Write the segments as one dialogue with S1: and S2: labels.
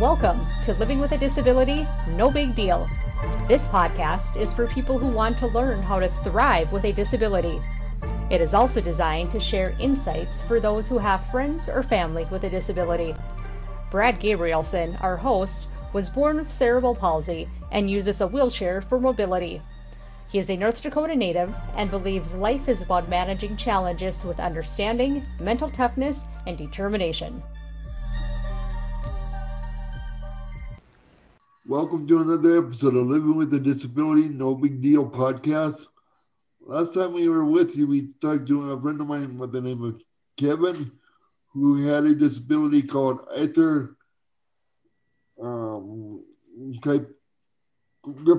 S1: Welcome to Living with a Disability No Big Deal. This podcast is for people who want to learn how to thrive with a disability. It is also designed to share insights for those who have friends or family with a disability. Brad Gabrielson, our host, was born with cerebral palsy and uses a wheelchair for mobility. He is a North Dakota native and believes life is about managing challenges with understanding, mental toughness, and determination.
S2: Welcome to another episode of Living with a Disability No Big Deal podcast. Last time we were with you, we talked to a friend of mine with the name of Kevin, who had a disability called Ether um, type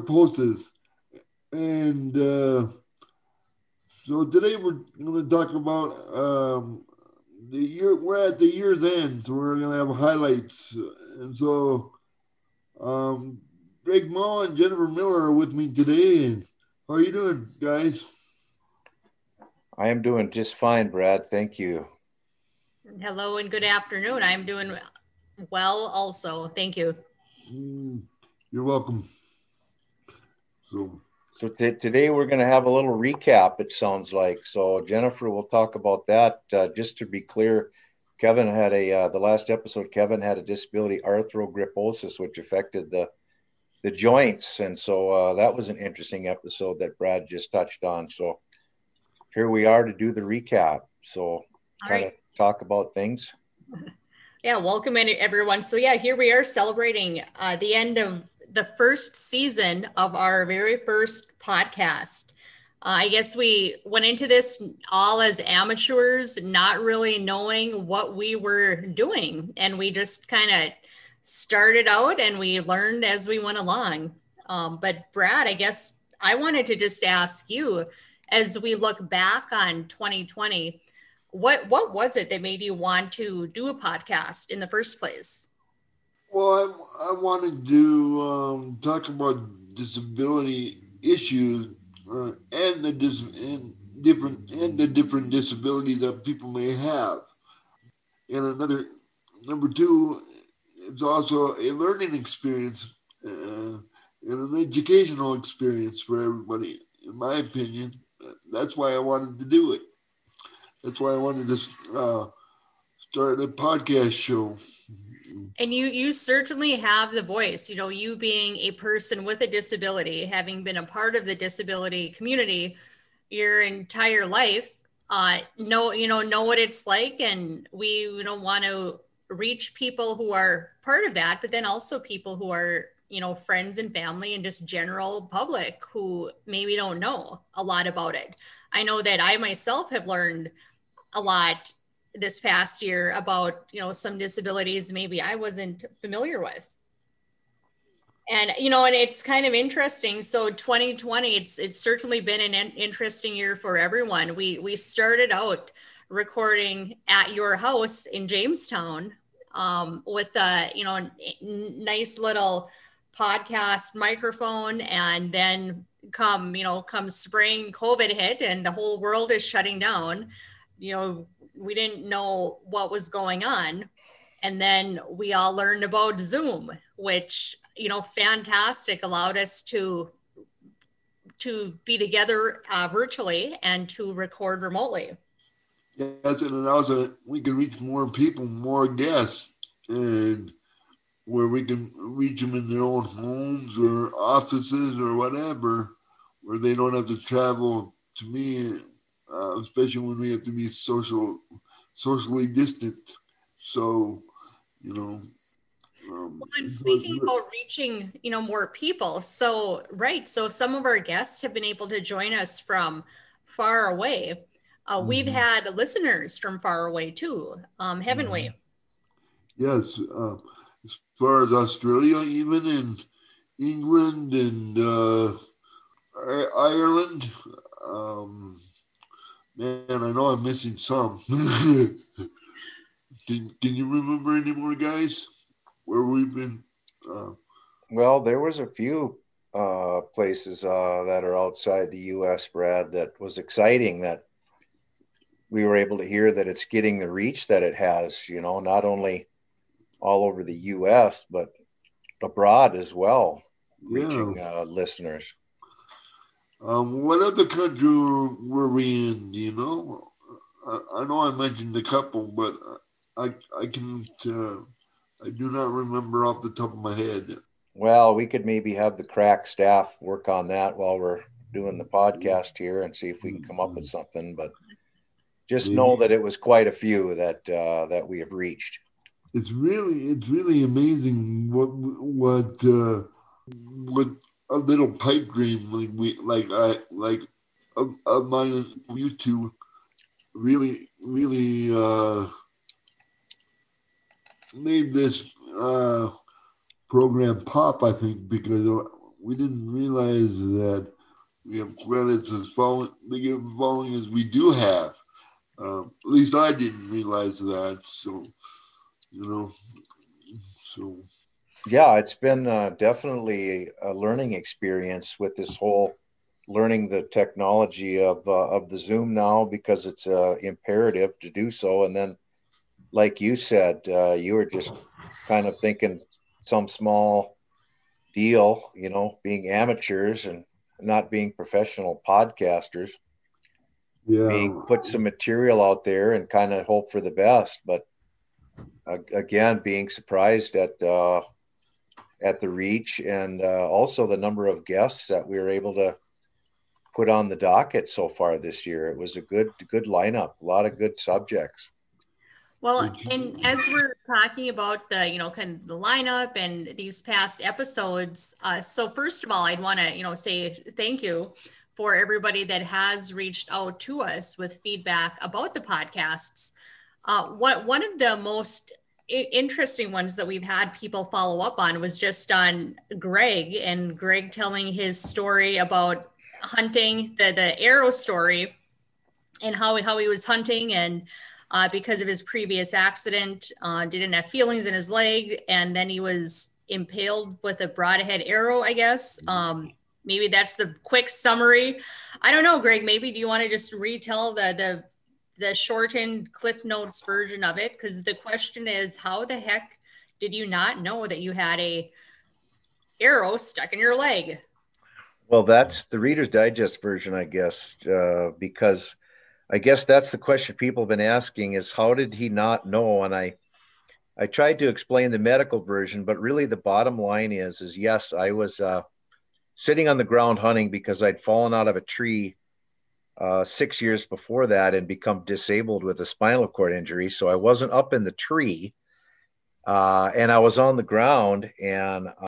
S2: posters. And uh, so today we're going to talk about um, the year. We're at the year's end, so we're going to have highlights. And so um, Greg Moe and Jennifer Miller are with me today. How are you doing, guys?
S3: I am doing just fine, Brad. Thank you.
S1: Hello and good afternoon. I'm doing well also. Thank you.
S2: Mm, you're welcome.
S3: So, so t- today we're going to have a little recap, it sounds like. So, Jennifer will talk about that. Uh, just to be clear, Kevin had a, uh, the last episode, Kevin had a disability arthrogryposis, which affected the, the joints. And so uh, that was an interesting episode that Brad just touched on. So, here we are to do the recap. So, kind of right. talk about things.
S1: Yeah, welcome in everyone. So yeah, here we are celebrating uh, the end of the first season of our very first podcast. Uh, I guess we went into this all as amateurs, not really knowing what we were doing, and we just kind of started out and we learned as we went along. Um, but Brad, I guess I wanted to just ask you, as we look back on 2020 what what was it that made you want to do a podcast in the first place?
S2: Well, I, I wanted to um, talk about disability issues uh, and the dis- and different and the different disabilities that people may have. And another number two, it's also a learning experience uh, and an educational experience for everybody. In my opinion, that's why I wanted to do it. That's why I wanted to uh, start a podcast show.
S1: And you you certainly have the voice. You know, you being a person with a disability, having been a part of the disability community your entire life, uh, know you know know what it's like, and we don't want to reach people who are part of that, but then also people who are you know friends and family and just general public who maybe don't know a lot about it. I know that I myself have learned a lot this past year about you know some disabilities maybe I wasn't familiar with. And you know, and it's kind of interesting. So 2020, it's it's certainly been an interesting year for everyone. We we started out recording at your house in Jamestown um, with a you know nice little podcast microphone, and then come you know come spring, COVID hit, and the whole world is shutting down you know, we didn't know what was going on. And then we all learned about Zoom, which, you know, fantastic, allowed us to to be together uh, virtually and to record remotely.
S2: Yes, and it us we can reach more people, more guests, and where we can reach them in their own homes or offices or whatever, where they don't have to travel to me uh, especially when we have to be social, socially distant. So, you know.
S1: Um, well, and speaking about reaching, you know, more people. So, right. So, some of our guests have been able to join us from far away. Uh, mm-hmm. We've had listeners from far away too, um, haven't mm-hmm.
S2: we? Yes. Uh, as far as Australia, even in England and uh, Ireland, um, Man, I know I'm missing some. can, can you remember any more guys where we've been? Uh...
S3: Well, there was a few uh, places uh, that are outside the U.S., Brad, that was exciting. That we were able to hear that it's getting the reach that it has. You know, not only all over the U.S., but abroad as well, reaching yeah. uh, listeners.
S2: Um, what other country were we in? Do you know? I, I, know I mentioned a couple, but I I can uh, I do not remember off the top of my head.
S3: Well, we could maybe have the crack staff work on that while we're doing the podcast here and see if we can come up with something. But just know that it was quite a few that uh, that we have reached.
S2: It's really it's really amazing what what uh, what a little pipe dream like we like I like of, of mine you two really really uh, made this uh, program pop. I think because we didn't realize that we have credits as following following as we do have. Uh, at least I didn't realize that. So, you know, so.
S3: Yeah, it's been uh, definitely a learning experience with this whole learning the technology of uh, of the Zoom now because it's uh, imperative to do so. And then, like you said, uh, you were just kind of thinking some small deal, you know, being amateurs and not being professional podcasters. Yeah. Being put some material out there and kind of hope for the best, but uh, again, being surprised at uh, at the reach and uh, also the number of guests that we were able to put on the docket so far this year. It was a good good lineup, a lot of good subjects.
S1: Well, and as we're talking about the, you know, kind of the lineup and these past episodes, uh, so first of all, I'd want to, you know, say thank you for everybody that has reached out to us with feedback about the podcasts. Uh, what one of the most interesting ones that we've had people follow up on was just on Greg and Greg telling his story about hunting the the arrow story and how how he was hunting and uh, because of his previous accident, uh, didn't have feelings in his leg, and then he was impaled with a broadhead arrow, I guess. Um, maybe that's the quick summary. I don't know, Greg. Maybe do you want to just retell the the the shortened Cliff Notes version of it? Because the question is, how the heck did you not know that you had a arrow stuck in your leg?
S3: Well, that's the Reader's Digest version, I guess, uh, because I guess that's the question people have been asking is how did he not know? And I I tried to explain the medical version, but really the bottom line is is yes, I was uh, sitting on the ground hunting because I'd fallen out of a tree uh, six years before that and become disabled with a spinal cord injury. So I wasn't up in the tree, uh, and I was on the ground, and uh,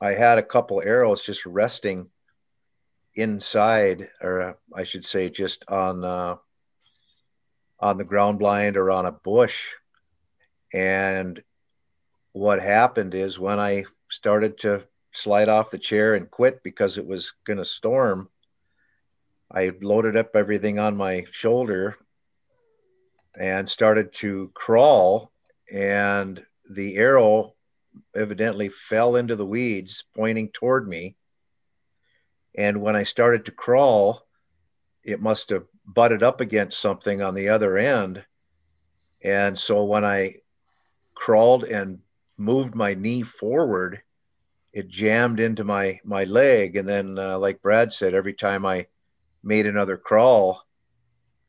S3: I had a couple arrows just resting inside, or I should say, just on uh, on the ground blind or on a bush. And what happened is when I started to slide off the chair and quit because it was going to storm, I loaded up everything on my shoulder and started to crawl. And the arrow evidently fell into the weeds, pointing toward me. And when I started to crawl, it must have butted up against something on the other end. And so when I crawled and moved my knee forward, it jammed into my my leg. And then, uh, like Brad said, every time I made another crawl,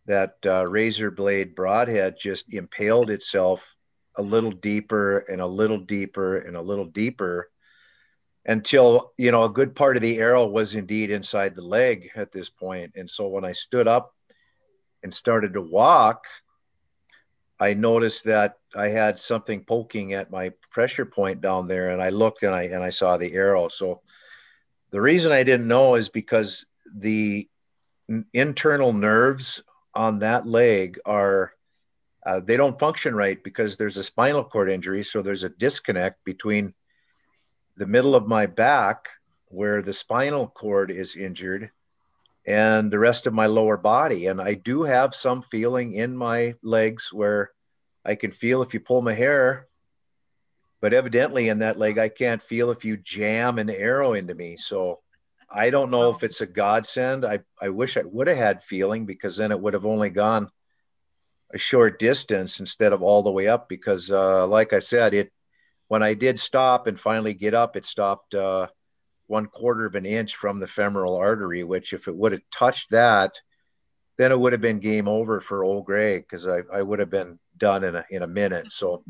S3: that uh, razor blade broadhead just impaled itself a little deeper and a little deeper and a little deeper until you know a good part of the arrow was indeed inside the leg at this point and so when i stood up and started to walk, I noticed that I had something poking at my pressure point down there, and I looked and I and I saw the arrow. So the reason I didn't know is because the internal nerves on that leg are uh, they don't function right because there's a spinal cord injury. So there's a disconnect between the middle of my back where the spinal cord is injured and the rest of my lower body. And I do have some feeling in my legs where I can feel if you pull my hair, but evidently in that leg, I can't feel if you jam an arrow into me. So I don't know if it's a godsend. I, I wish I would have had feeling because then it would have only gone a short distance instead of all the way up because uh, like I said, it when I did stop and finally get up, it stopped uh, one quarter of an inch from the femoral artery, which if it would have touched that, then it would have been game over for old Greg because I, I would have been done in a, in a minute. So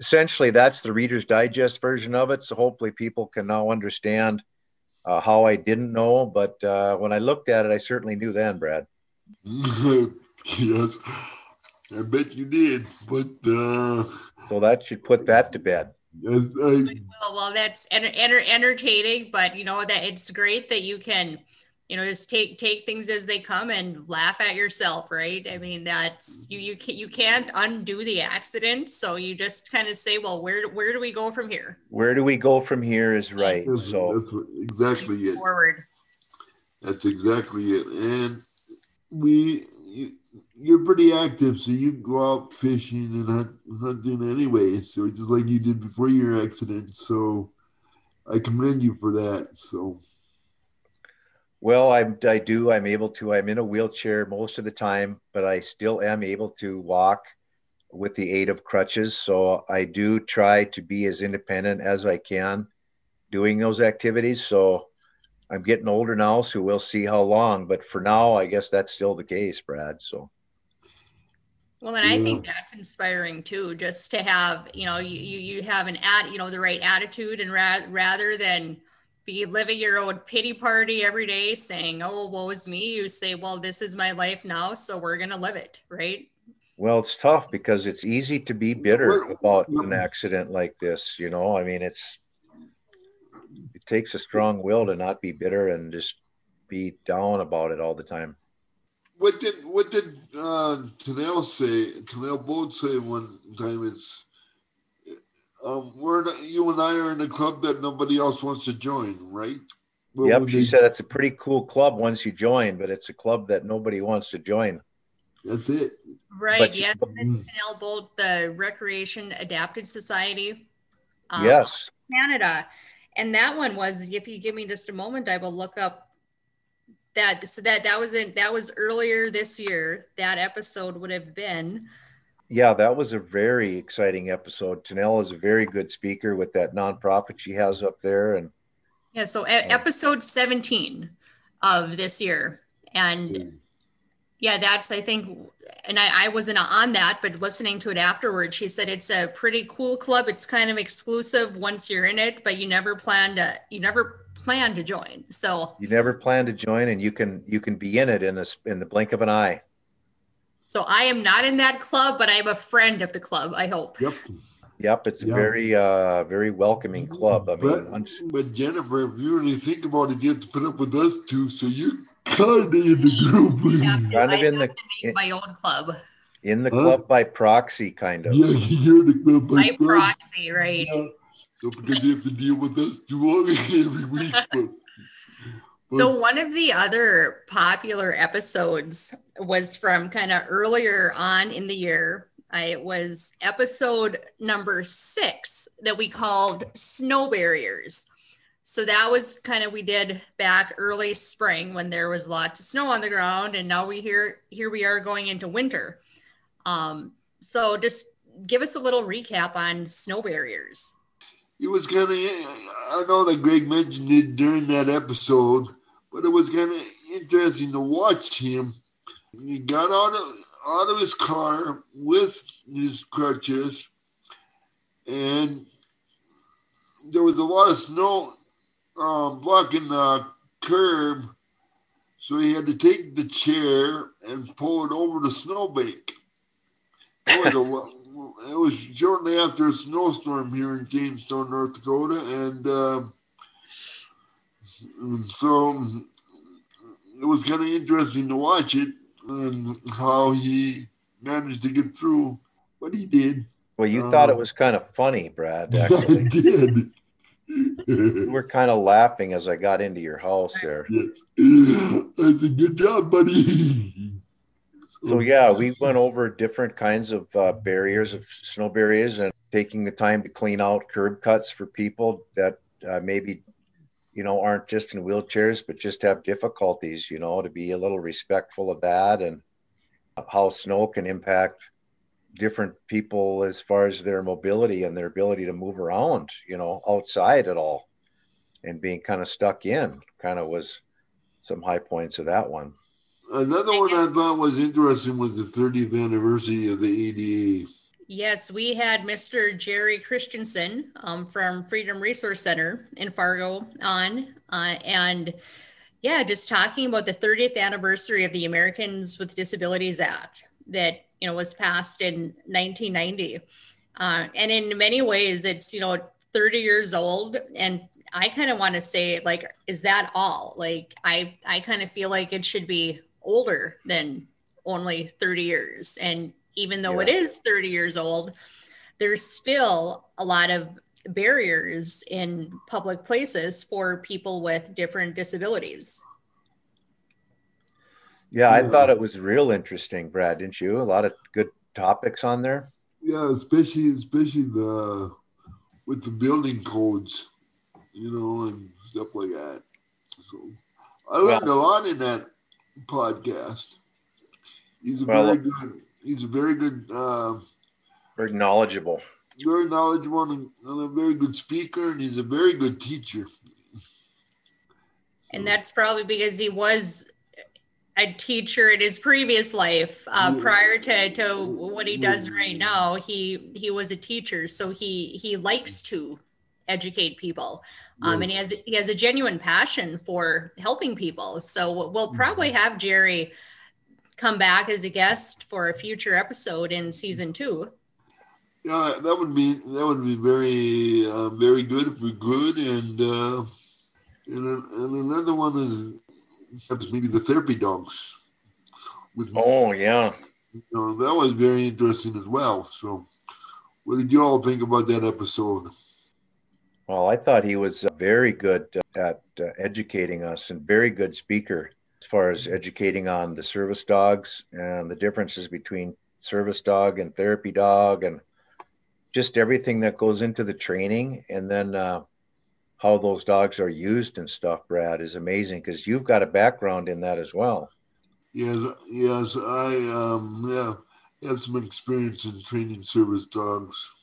S3: essentially, that's the Reader's Digest version of it. So hopefully, people can now understand uh, how I didn't know. But uh, when I looked at it, I certainly knew then, Brad.
S2: yes, I bet you did. But uh...
S3: so that should put that to bed.
S2: Yes, I...
S1: well, well, that's enter, enter, entertaining, but you know that it's great that you can you know just take take things as they come and laugh at yourself right? I mean that's you you can you can't undo the accident. So you just kind of say well where where do we go from here?
S3: Where do we go from here is right. That's, so
S2: that's exactly it.
S1: Forward.
S2: That's exactly it. And we you, you're pretty active so you go out fishing and hunt, hunting anyway. So just like you did before your accident. So i commend you for that. So
S3: well, I, I do. I'm able to. I'm in a wheelchair most of the time, but I still am able to walk with the aid of crutches. So I do try to be as independent as I can doing those activities. So I'm getting older now, so we'll see how long. But for now, I guess that's still the case, Brad. So.
S1: Well, and I think that's inspiring too, just to have, you know, you, you have an at, you know, the right attitude and ra- rather than, be living your own pity party every day saying, oh, woe is me. You say, well, this is my life now, so we're going to live it, right?
S3: Well, it's tough because it's easy to be bitter about an accident like this. You know, I mean, it's, it takes a strong will to not be bitter and just be down about it all the time.
S2: What did what did uh, Tanel say? Tanel Bolt say one time. It's um, we're you and I are in a club that nobody else wants to join, right?
S3: Well, yep, she they, said it's a pretty cool club once you join, but it's a club that nobody wants to join.
S2: That's it.
S1: Right. But yes, Miss Tanel Bolt, the Recreation Adapted Society.
S3: Um, yes.
S1: Canada. And that one was, if you give me just a moment, I will look up that. So that that was in that was earlier this year. That episode would have been
S3: yeah, that was a very exciting episode. Tanel is a very good speaker with that nonprofit she has up there, and
S1: yeah. So episode seventeen of this year, and mm. yeah, that's I think, and I, I wasn't on that, but listening to it afterwards, she said it's a pretty cool club. It's kind of exclusive once you're in it, but you never plan to you never plan to join. So
S3: you never plan to join, and you can you can be in it in this in the blink of an eye.
S1: So I am not in that club, but I am a friend of the club. I hope.
S2: Yep.
S3: Yep, it's a yeah. very, uh, very welcoming club. I mean,
S2: but, but, Jennifer, if you really think about it, you have to put up with us too. So you kind of in the group.
S1: Yeah, kind of in the in, my own club.
S3: In the huh? club by proxy, kind of.
S2: Yeah, you're the club
S1: by, by proxy. proxy, right? Yeah.
S2: So because you have to deal with us too every week. But
S1: so one of the other popular episodes was from kind of earlier on in the year. it was episode number six that we called snow barriers. So that was kind of we did back early spring when there was lots of snow on the ground, and now we here here we are going into winter. Um, so just give us a little recap on snow barriers.
S2: It was kind of I know that Greg mentioned it during that episode but it was kind of interesting to watch him. He got out of out of his car with his crutches, and there was a lot of snow um, blocking the curb, so he had to take the chair and pull it over the snowbank. It was a it was shortly after a snowstorm here in Jamestown, North Dakota, and. Uh, so it was kind of interesting to watch it and how he managed to get through, what he did.
S3: Well, you uh, thought it was kind of funny, Brad. Actually.
S2: I did.
S3: you were kind of laughing as I got into your house there.
S2: Yes. That's a good job, buddy.
S3: So yeah, we went over different kinds of uh, barriers, of snow barriers, and taking the time to clean out curb cuts for people that uh, maybe you know, aren't just in wheelchairs, but just have difficulties, you know, to be a little respectful of that and how snow can impact different people as far as their mobility and their ability to move around, you know, outside at all and being kind of stuck in kind of was some high points of that one.
S2: Another one I thought was interesting was the 30th anniversary of the ADA.
S1: Yes, we had Mr. Jerry Christensen um, from Freedom Resource Center in Fargo on, uh, and yeah, just talking about the 30th anniversary of the Americans with Disabilities Act that you know was passed in 1990, uh, and in many ways, it's you know 30 years old, and I kind of want to say like, is that all? Like, I I kind of feel like it should be older than only 30 years. And even though yeah. it is 30 years old, there's still a lot of barriers in public places for people with different disabilities.
S3: Yeah, I thought it was real interesting, Brad, didn't you? A lot of good topics on there.
S2: Yeah, especially especially the with the building codes, you know, and stuff like that. So I learned well, a lot in that podcast. He's a well, very good. He's a very good. Uh,
S3: very knowledgeable.
S2: Very knowledgeable and, and a very good speaker, and he's a very good teacher.
S1: And that's probably because he was a teacher in his previous life uh, yeah. prior to, to what he does right now he he was a teacher so he he likes to educate people um, and he has he has a genuine passion for helping people. So we'll probably mm-hmm. have Jerry come back as a guest for a future episode in season two.
S2: Yeah, that would be that would be very uh, very good if we could. And uh, and, and another one is maybe the therapy dogs.
S3: With, oh yeah,
S2: you know, that was very interesting as well. So, what did you all think about that episode?
S3: Well, I thought he was very good at uh, educating us and very good speaker as far as educating on the service dogs and the differences between service dog and therapy dog and just everything that goes into the training and then uh, how those dogs are used and stuff brad is amazing because you've got a background in that as well
S2: yes yes i um yeah have some experience in training service dogs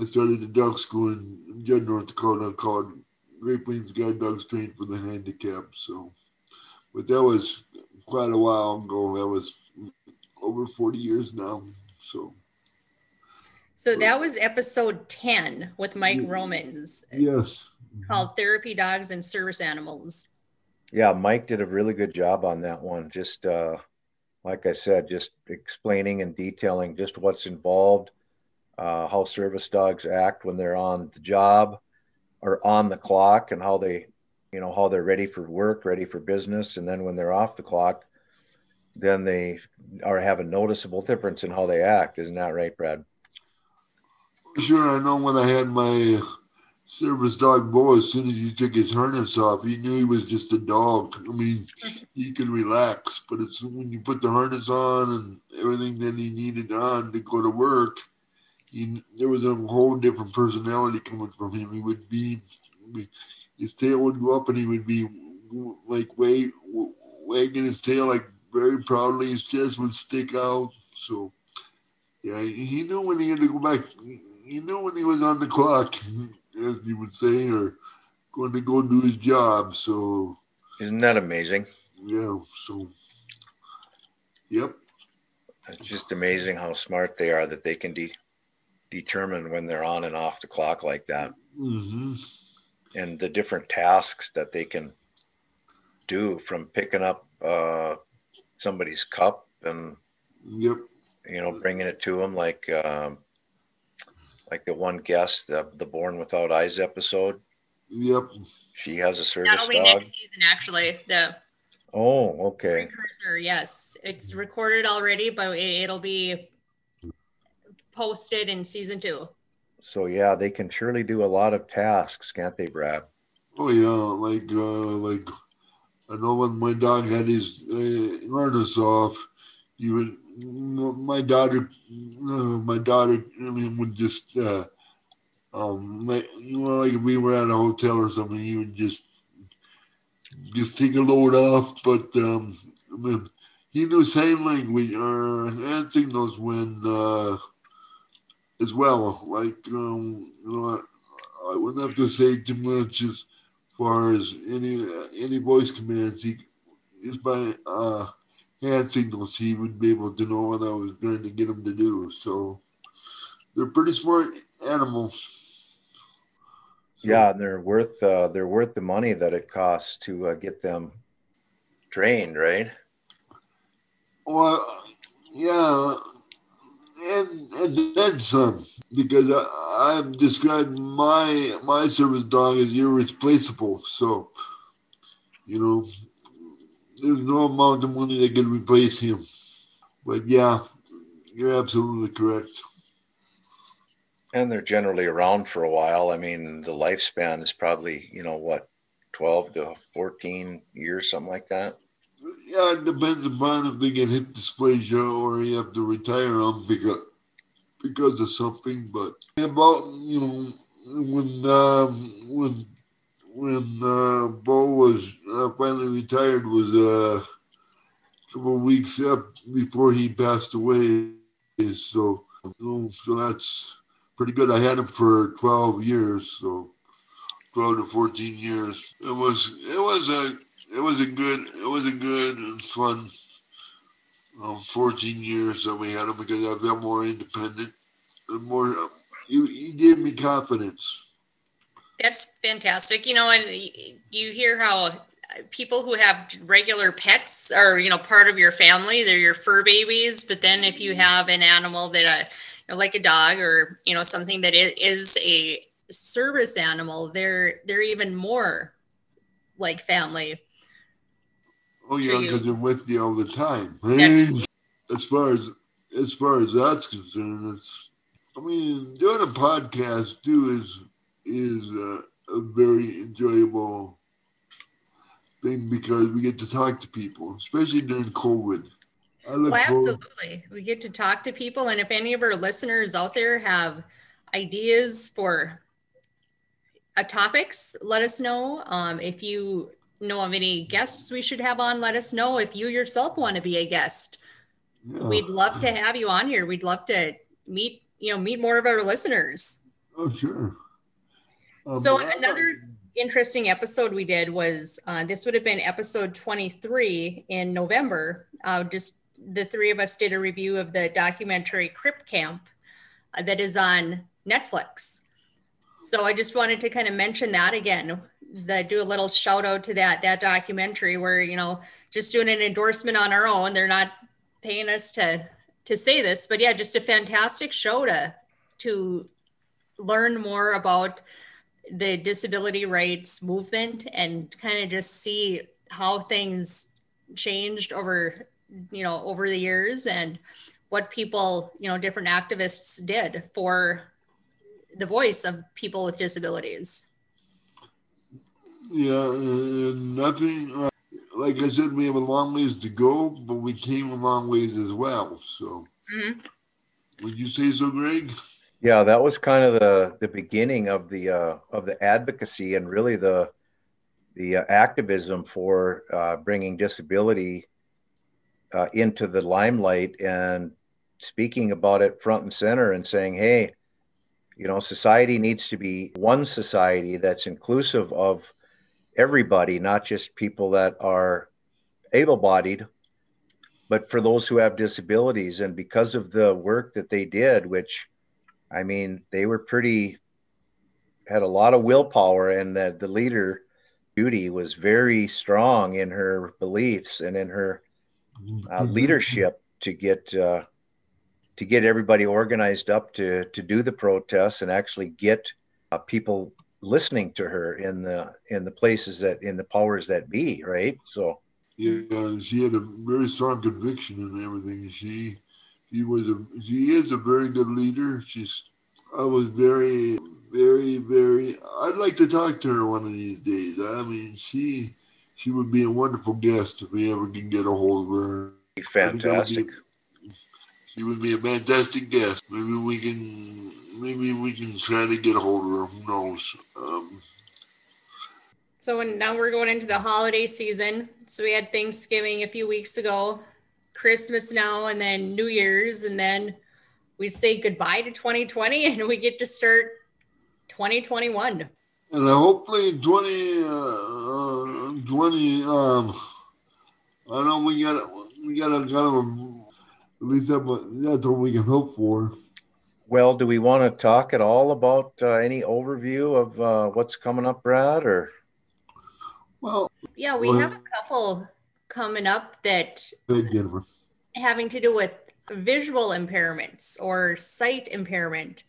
S2: I started the dog school in North Dakota called Great Plains Guide Dogs Trained for the Handicapped. So, but that was quite a while ago. That was over 40 years now. So,
S1: so that was episode 10 with Mike Romans.
S2: Yes.
S1: Called Therapy Dogs and Service Animals.
S3: Yeah, Mike did a really good job on that one. Just uh, like I said, just explaining and detailing just what's involved uh, how service dogs act when they're on the job or on the clock and how they you know how they're ready for work ready for business and then when they're off the clock then they are have a noticeable difference in how they act isn't that right brad
S2: sure i know when i had my service dog Bo, as soon as you took his harness off, he knew he was just a dog. I mean, he could relax, but it's when you put the harness on and everything that he needed on to go to work, he, there was a whole different personality coming from him. He would be, his tail would go up and he would be like wag, wagging his tail like very proudly. His chest would stick out. So, yeah, he knew when he had to go back. He knew when he was on the clock, as you would say, or going to go do his job. So,
S3: isn't that amazing?
S2: Yeah. So, yep.
S3: It's just amazing how smart they are that they can de- determine when they're on and off the clock like that. Mm-hmm. And the different tasks that they can do from picking up uh, somebody's cup and
S2: yep.
S3: you know bringing it to them like um, like the one guest the, the born without eyes episode
S2: yep
S3: she has a service Not only
S1: dog. next season actually the
S3: oh okay
S1: precursor yes it's recorded already but it'll be posted in season two.
S3: So yeah, they can surely do a lot of tasks, can't they, Brad?
S2: Oh yeah, like uh, like I know when my dog had his uh, harness off, you would my daughter, uh, my daughter, I mean, would just uh, um, like you know, like if we were at a hotel or something, you would just just take a load off, but um, I mean, he knew sign language or hand signals when uh, as well. Like um, you know, I, I wouldn't have to say too much as far as any any voice commands. He just by uh, hand signals he would be able to know what I was trying to get him to do. So they're pretty smart animals.
S3: Yeah, and they're worth uh, they're worth the money that it costs to uh, get them trained, right?
S2: Well, yeah, and and then some because I, I've described my my service dog as irreplaceable. So, you know, there's no amount of money that can replace him. But yeah, you're absolutely correct
S3: and they're generally around for a while. I mean, the lifespan is probably, you know, what, 12 to 14 years, something like that.
S2: Yeah, it depends upon if they get hip dysplasia or you have to retire them because because of something. But about you know when um, when when uh, Bo was uh, finally retired was uh, a couple of weeks up before he passed away. So you know, so that's pretty good. I had him for 12 years, so 12 to 14 years. It was it was a it was a good it was a good and fun um, 14 years that we had him because I felt more independent and more. He, he gave me confidence.
S1: That's fantastic. You know, and you hear how people who have regular pets are you know part of your family they're your fur babies but then if you have an animal that uh, like a dog or you know something that is a service animal they're they're even more like family
S2: oh yeah because they're with you all the time yeah. as far as as far as that's concerned it's i mean doing a podcast too is is a, a very enjoyable thing because we get to talk to people especially during covid
S1: well, absolutely. We get to talk to people. And if any of our listeners out there have ideas for uh, topics, let us know. Um, if you know of any guests we should have on, let us know. If you yourself want to be a guest, yeah. we'd love to have you on here. We'd love to meet, you know, meet more of our listeners.
S2: Oh, sure.
S1: Um, so another interesting episode we did was uh, this would have been episode 23 in November. Uh, just the three of us did a review of the documentary Crip Camp uh, that is on Netflix. So I just wanted to kind of mention that again, that do a little shout out to that that documentary where you know just doing an endorsement on our own. They're not paying us to to say this, but yeah, just a fantastic show to to learn more about the disability rights movement and kind of just see how things changed over you know over the years and what people you know different activists did for the voice of people with disabilities
S2: yeah nothing uh, like i said we have a long ways to go but we came a long ways as well so mm-hmm. would you say so greg
S3: yeah that was kind of the the beginning of the uh, of the advocacy and really the the uh, activism for uh, bringing disability uh, into the limelight and speaking about it front and center and saying, hey, you know, society needs to be one society that's inclusive of everybody, not just people that are able bodied, but for those who have disabilities. And because of the work that they did, which I mean, they were pretty, had a lot of willpower, and that the leader, Judy, was very strong in her beliefs and in her uh, leadership to get uh, to get everybody organized up to to do the protests and actually get uh, people listening to her in the in the places that in the powers that be right so
S2: yeah she had a very strong conviction in everything she she was a she is a very good leader she's i was very very very i'd like to talk to her one of these days i mean she she would be a wonderful guest if we ever can get a hold of her.
S3: Fantastic.
S2: she would be a fantastic guest. Maybe we can maybe we can try to get a hold of her. Who knows? Um,
S1: so now we're going into the holiday season. So we had Thanksgiving a few weeks ago. Christmas now and then New Year's, and then we say goodbye to 2020 and we get to start 2021.
S2: And hopefully 20, uh, 20, um, I know we got we got a kind of a, at least that's what we can hope for.
S3: Well, do we want to talk at all about uh, any overview of uh, what's coming up, Brad? Or
S2: well,
S1: yeah, we well, have a couple coming up that having to do with visual impairments or sight impairment.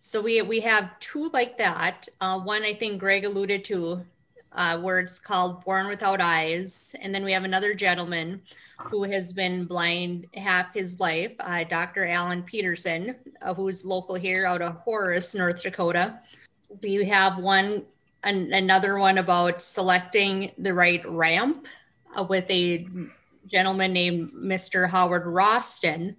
S1: So we we have two like that. Uh, one I think Greg alluded to, uh, where it's called "Born Without Eyes," and then we have another gentleman who has been blind half his life, uh, Dr. Alan Peterson, uh, who's local here out of Horace, North Dakota. We have one, an, another one about selecting the right ramp uh, with a gentleman named Mr. Howard Roston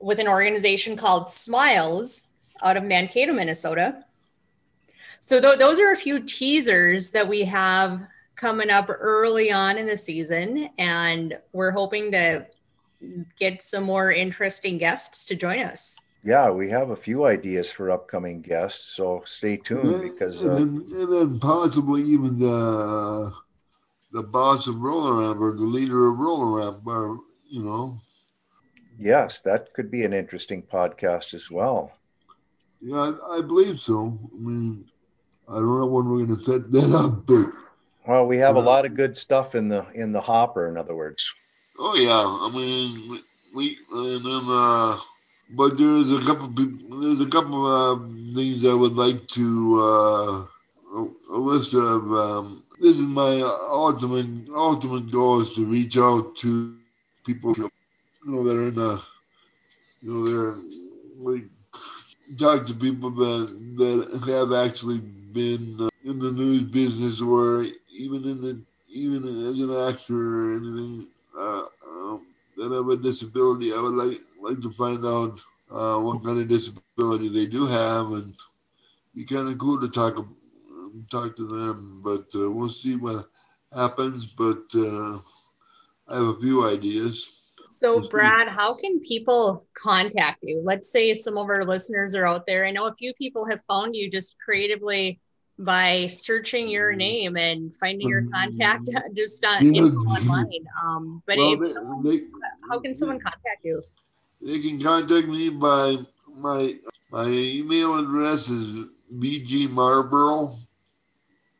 S1: with an organization called Smiles out of Mankato, Minnesota. So th- those are a few teasers that we have coming up early on in the season, and we're hoping to get some more interesting guests to join us.
S3: Yeah, we have a few ideas for upcoming guests, so stay tuned because uh,
S2: and, then, and, then, possibly even the the boss of Roll-A-Ramp or the leader of Roll-A-Ramp, or you know.
S3: Yes, that could be an interesting podcast as well.
S2: Yeah, I, I believe so. I mean, I don't know when we're going to set that up, but
S3: well, we have a lot of good stuff in the in the hopper. In other words.
S2: Oh yeah, I mean we and then uh, but there's a couple there's a couple of uh, things I would like to uh, a, list of. Um, this is my ultimate ultimate goal is to reach out to people you know that are in the you know they're like talk to people that that have actually been uh, in the news business or even in the even as an actor or anything uh, um, that have a disability, I would like like to find out uh, what kind of disability they do have, and be kind of cool to talk talk to them. But uh, we'll see what happens. But uh, I have a few ideas.
S1: So, Brad, how can people contact you? Let's say some of our listeners are out there. I know a few people have found you just creatively by searching your mm-hmm. name and finding your contact mm-hmm. just on yeah. online. Um, but well, they, they, how can someone contact you?
S2: They can contact me by my my email address is bgmarborough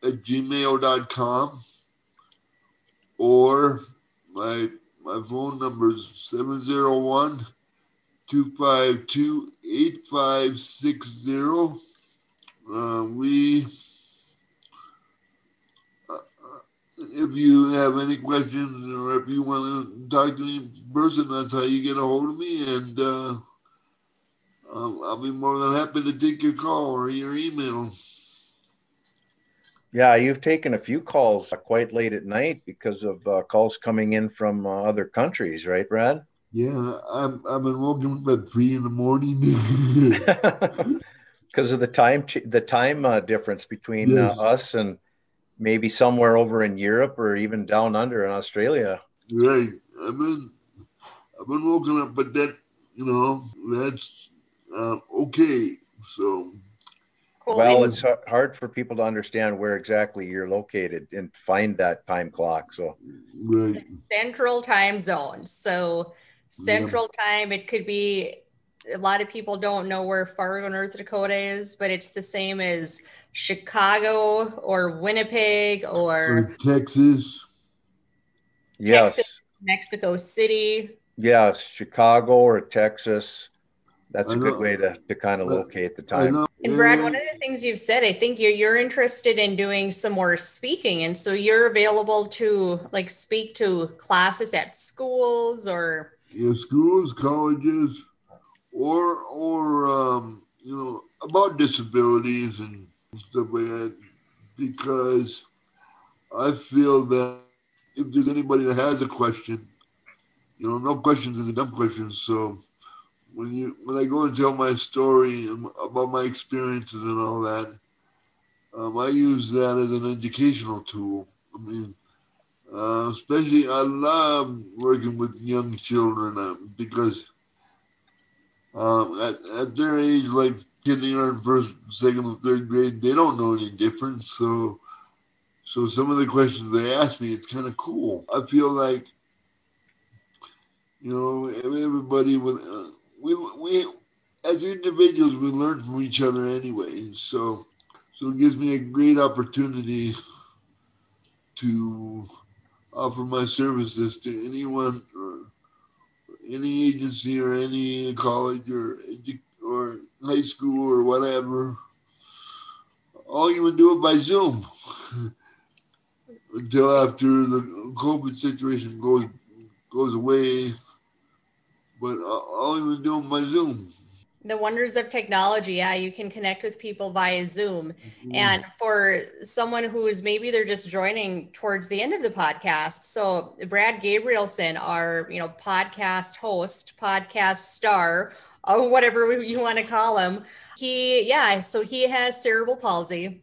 S2: at gmail.com or my my phone number is 701 252 8560. Uh, we if you have any questions or if you want to talk to me in person, that's how you get a hold of me. And uh, I'll be more than happy to take your call or your email.
S3: Yeah, you've taken a few calls quite late at night because of uh, calls coming in from uh, other countries, right, Brad?
S2: Yeah, I'm, I've been woken up at three in the morning.
S3: Because of the time, the time uh, difference between uh, us and maybe somewhere over in Europe or even down under in Australia.
S2: Right. I've been I've been woken up, but that you know that's uh, okay. So.
S3: Cool. Well, it's hard for people to understand where exactly you're located and find that time clock. So,
S2: right.
S1: central time zone. So, central yeah. time, it could be a lot of people don't know where Fargo, North Dakota is, but it's the same as Chicago or Winnipeg or,
S2: or Texas.
S3: Texas, yes.
S1: Mexico City.
S3: Yes, Chicago or Texas. That's a good way to, to kind of locate the time.
S1: And Brad, one of the things you've said, I think you're, you're interested in doing some more speaking. And so you're available to like speak to classes at schools or
S2: yeah, schools, colleges, or or um, you know about disabilities and stuff like that because I feel that if there's anybody that has a question, you know, no questions is a dumb question. So when you when I go and tell my story about my experiences and all that, um, I use that as an educational tool. I mean, Uh, especially, I love working with young children uh, because um, at, at their age, like kindergarten, first, second, and third grade, they don't know any difference. So, so some of the questions they ask me, it's kind of cool. I feel like, you know, everybody with uh, we we as individuals we learn from each other anyway. So, so it gives me a great opportunity to offer my services to anyone any agency or any college or or high school or whatever. All you would do it by Zoom until after the COVID situation goes goes away. But all you would do it by Zoom
S1: the wonders of technology. Yeah you can connect with people via zoom. Mm-hmm. and for someone who is maybe they're just joining towards the end of the podcast. So brad gabrielson our you know podcast host podcast star or whatever you want to call him he yeah so he has cerebral palsy.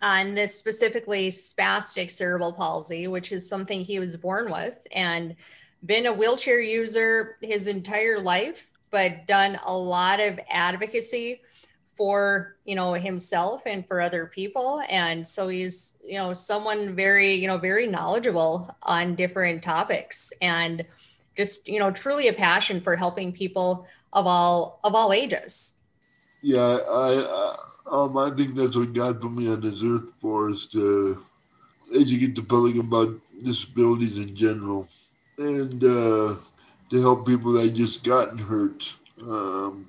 S1: And this specifically spastic cerebral palsy which is something he was born with and been a wheelchair user his entire life but done a lot of advocacy for you know himself and for other people. And so he's you know someone very you know very knowledgeable on different topics and just you know truly a passion for helping people of all of all ages.
S2: Yeah i uh, um i think that's what god put me on this earth for is to educate the public about disabilities in general. And uh to help people that just gotten hurt. Um,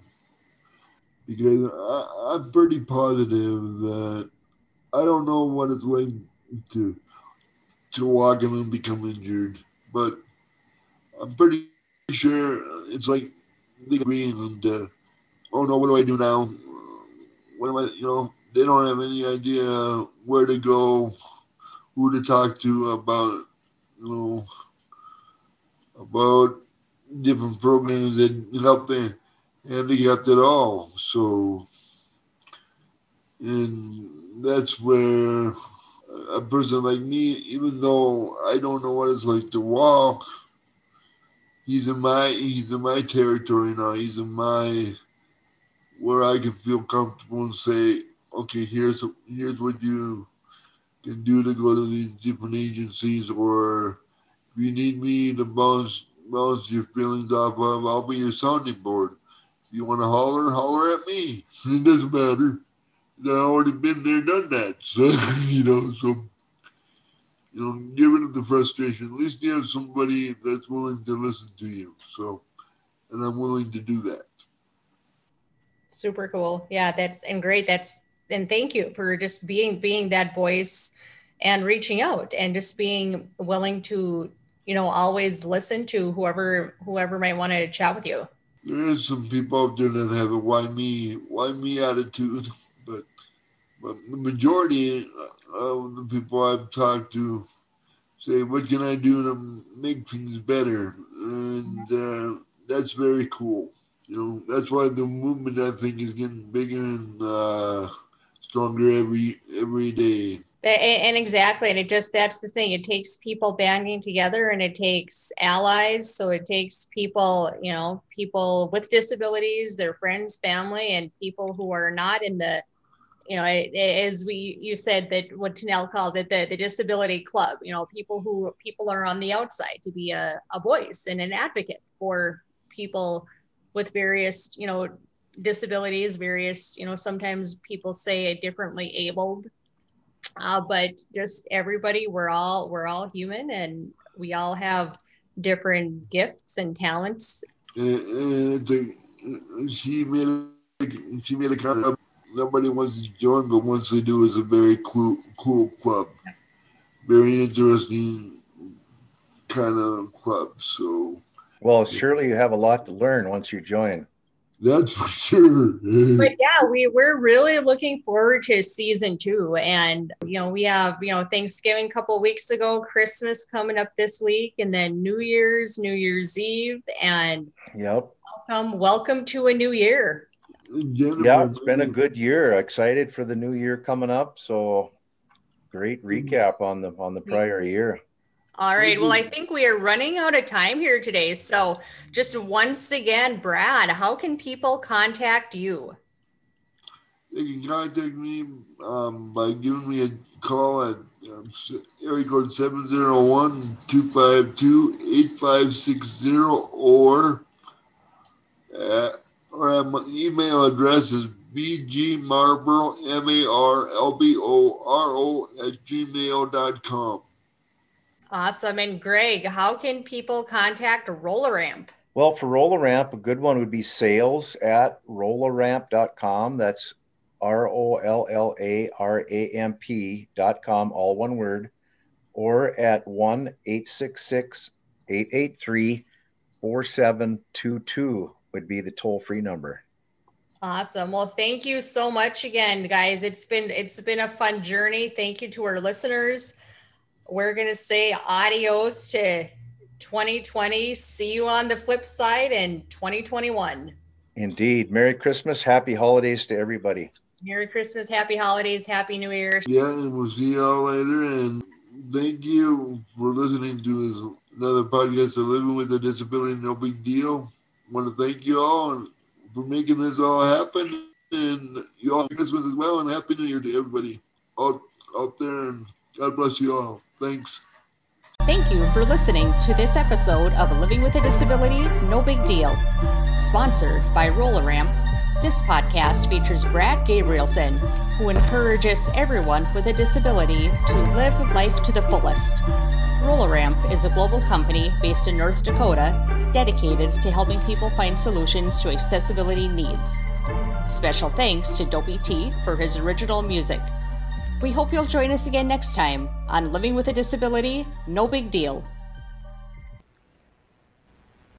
S2: because I, I'm pretty positive that I don't know what it's like to to walk in and become injured, but I'm pretty sure it's like the green and uh, oh no, what do I do now? What am I? You know, they don't have any idea where to go, who to talk to about, you know, about different programs that help the handicapped at all. So, and that's where a person like me, even though I don't know what it's like to walk, he's in my he's in my territory now. He's in my where I can feel comfortable and say, okay, here's here's what you can do to go to these different agencies, or if you need me to bounce bounce your feelings off of. I'll be your sounding board. If you want to holler, holler at me. It doesn't matter. I've already been there, done that. So, you know, so, you know, get rid of the frustration. At least you have somebody that's willing to listen to you. So, and I'm willing to do that.
S1: Super cool. Yeah, that's and great. That's and thank you for just being being that voice and reaching out and just being willing to you know always listen to whoever whoever might want to chat with you.
S2: There is some people out there that have a why me why me attitude but but the majority of the people i've talked to say what can i do to make things better? And uh, that's very cool you know? That's why the movement i think is getting bigger and uh, stronger every every day
S1: and exactly and it just that's the thing it takes people banding together and it takes allies so it takes people you know people with disabilities their friends family and people who are not in the you know as we you said that what Tanel called it the, the disability club you know people who people are on the outside to be a, a voice and an advocate for people with various you know disabilities various you know sometimes people say differently abled uh, but just everybody we're all we're all human and we all have different gifts and talents.
S2: And, she made a, she made a comment nobody wants to join but once they do it's a very cool cool club. Very interesting kind of club so.
S3: Well surely you have a lot to learn once you join
S2: that's for sure.
S1: but yeah, we we're really looking forward to season two, and you know we have you know Thanksgiving a couple weeks ago, Christmas coming up this week, and then New Year's, New Year's Eve, and
S3: yep,
S1: welcome welcome to a new year.
S3: Yeah, it's been a good year. Excited for the new year coming up. So great recap on the on the mm-hmm. prior year.
S1: All right. Well, I think we are running out of time here today. So, just once again, Brad, how can people contact you?
S2: They can contact me um, by giving me a call at um, area code 701-252-8560 or uh, or my email address is bgmarlboro, M-A-R-L-B-O-R-O at gmail.com.
S1: Awesome. And Greg, how can people contact Roll-A-Ramp?
S3: Well, for Roll-A-Ramp, a good one would be sales at rollaramp.com. That's R O L L A R A M P.com, all one word, or at 1 866 883 4722 would be the toll free number.
S1: Awesome. Well, thank you so much again, guys. It's been it's been a fun journey. Thank you to our listeners we're going to say adios to 2020. See you on the flip side in 2021.
S3: Indeed. Merry Christmas. Happy holidays to everybody.
S1: Merry Christmas. Happy holidays. Happy New Year.
S2: Yeah, and we'll see y'all later. And thank you for listening to another podcast of Living with a Disability No Big Deal. I want to thank you all for making this all happen. And you all Christmas as well. And Happy New Year to everybody out, out there. And God bless you all. Thanks.
S1: Thank you for listening to this episode of Living with a Disability No Big Deal. Sponsored by Roll-A-Ramp, this podcast features Brad Gabrielson, who encourages everyone with a disability to live life to the fullest. Roll-A-Ramp is a global company based in North Dakota dedicated to helping people find solutions to accessibility needs. Special thanks to Dopey T for his original music. We hope you'll join us again next time on Living with a Disability No Big Deal.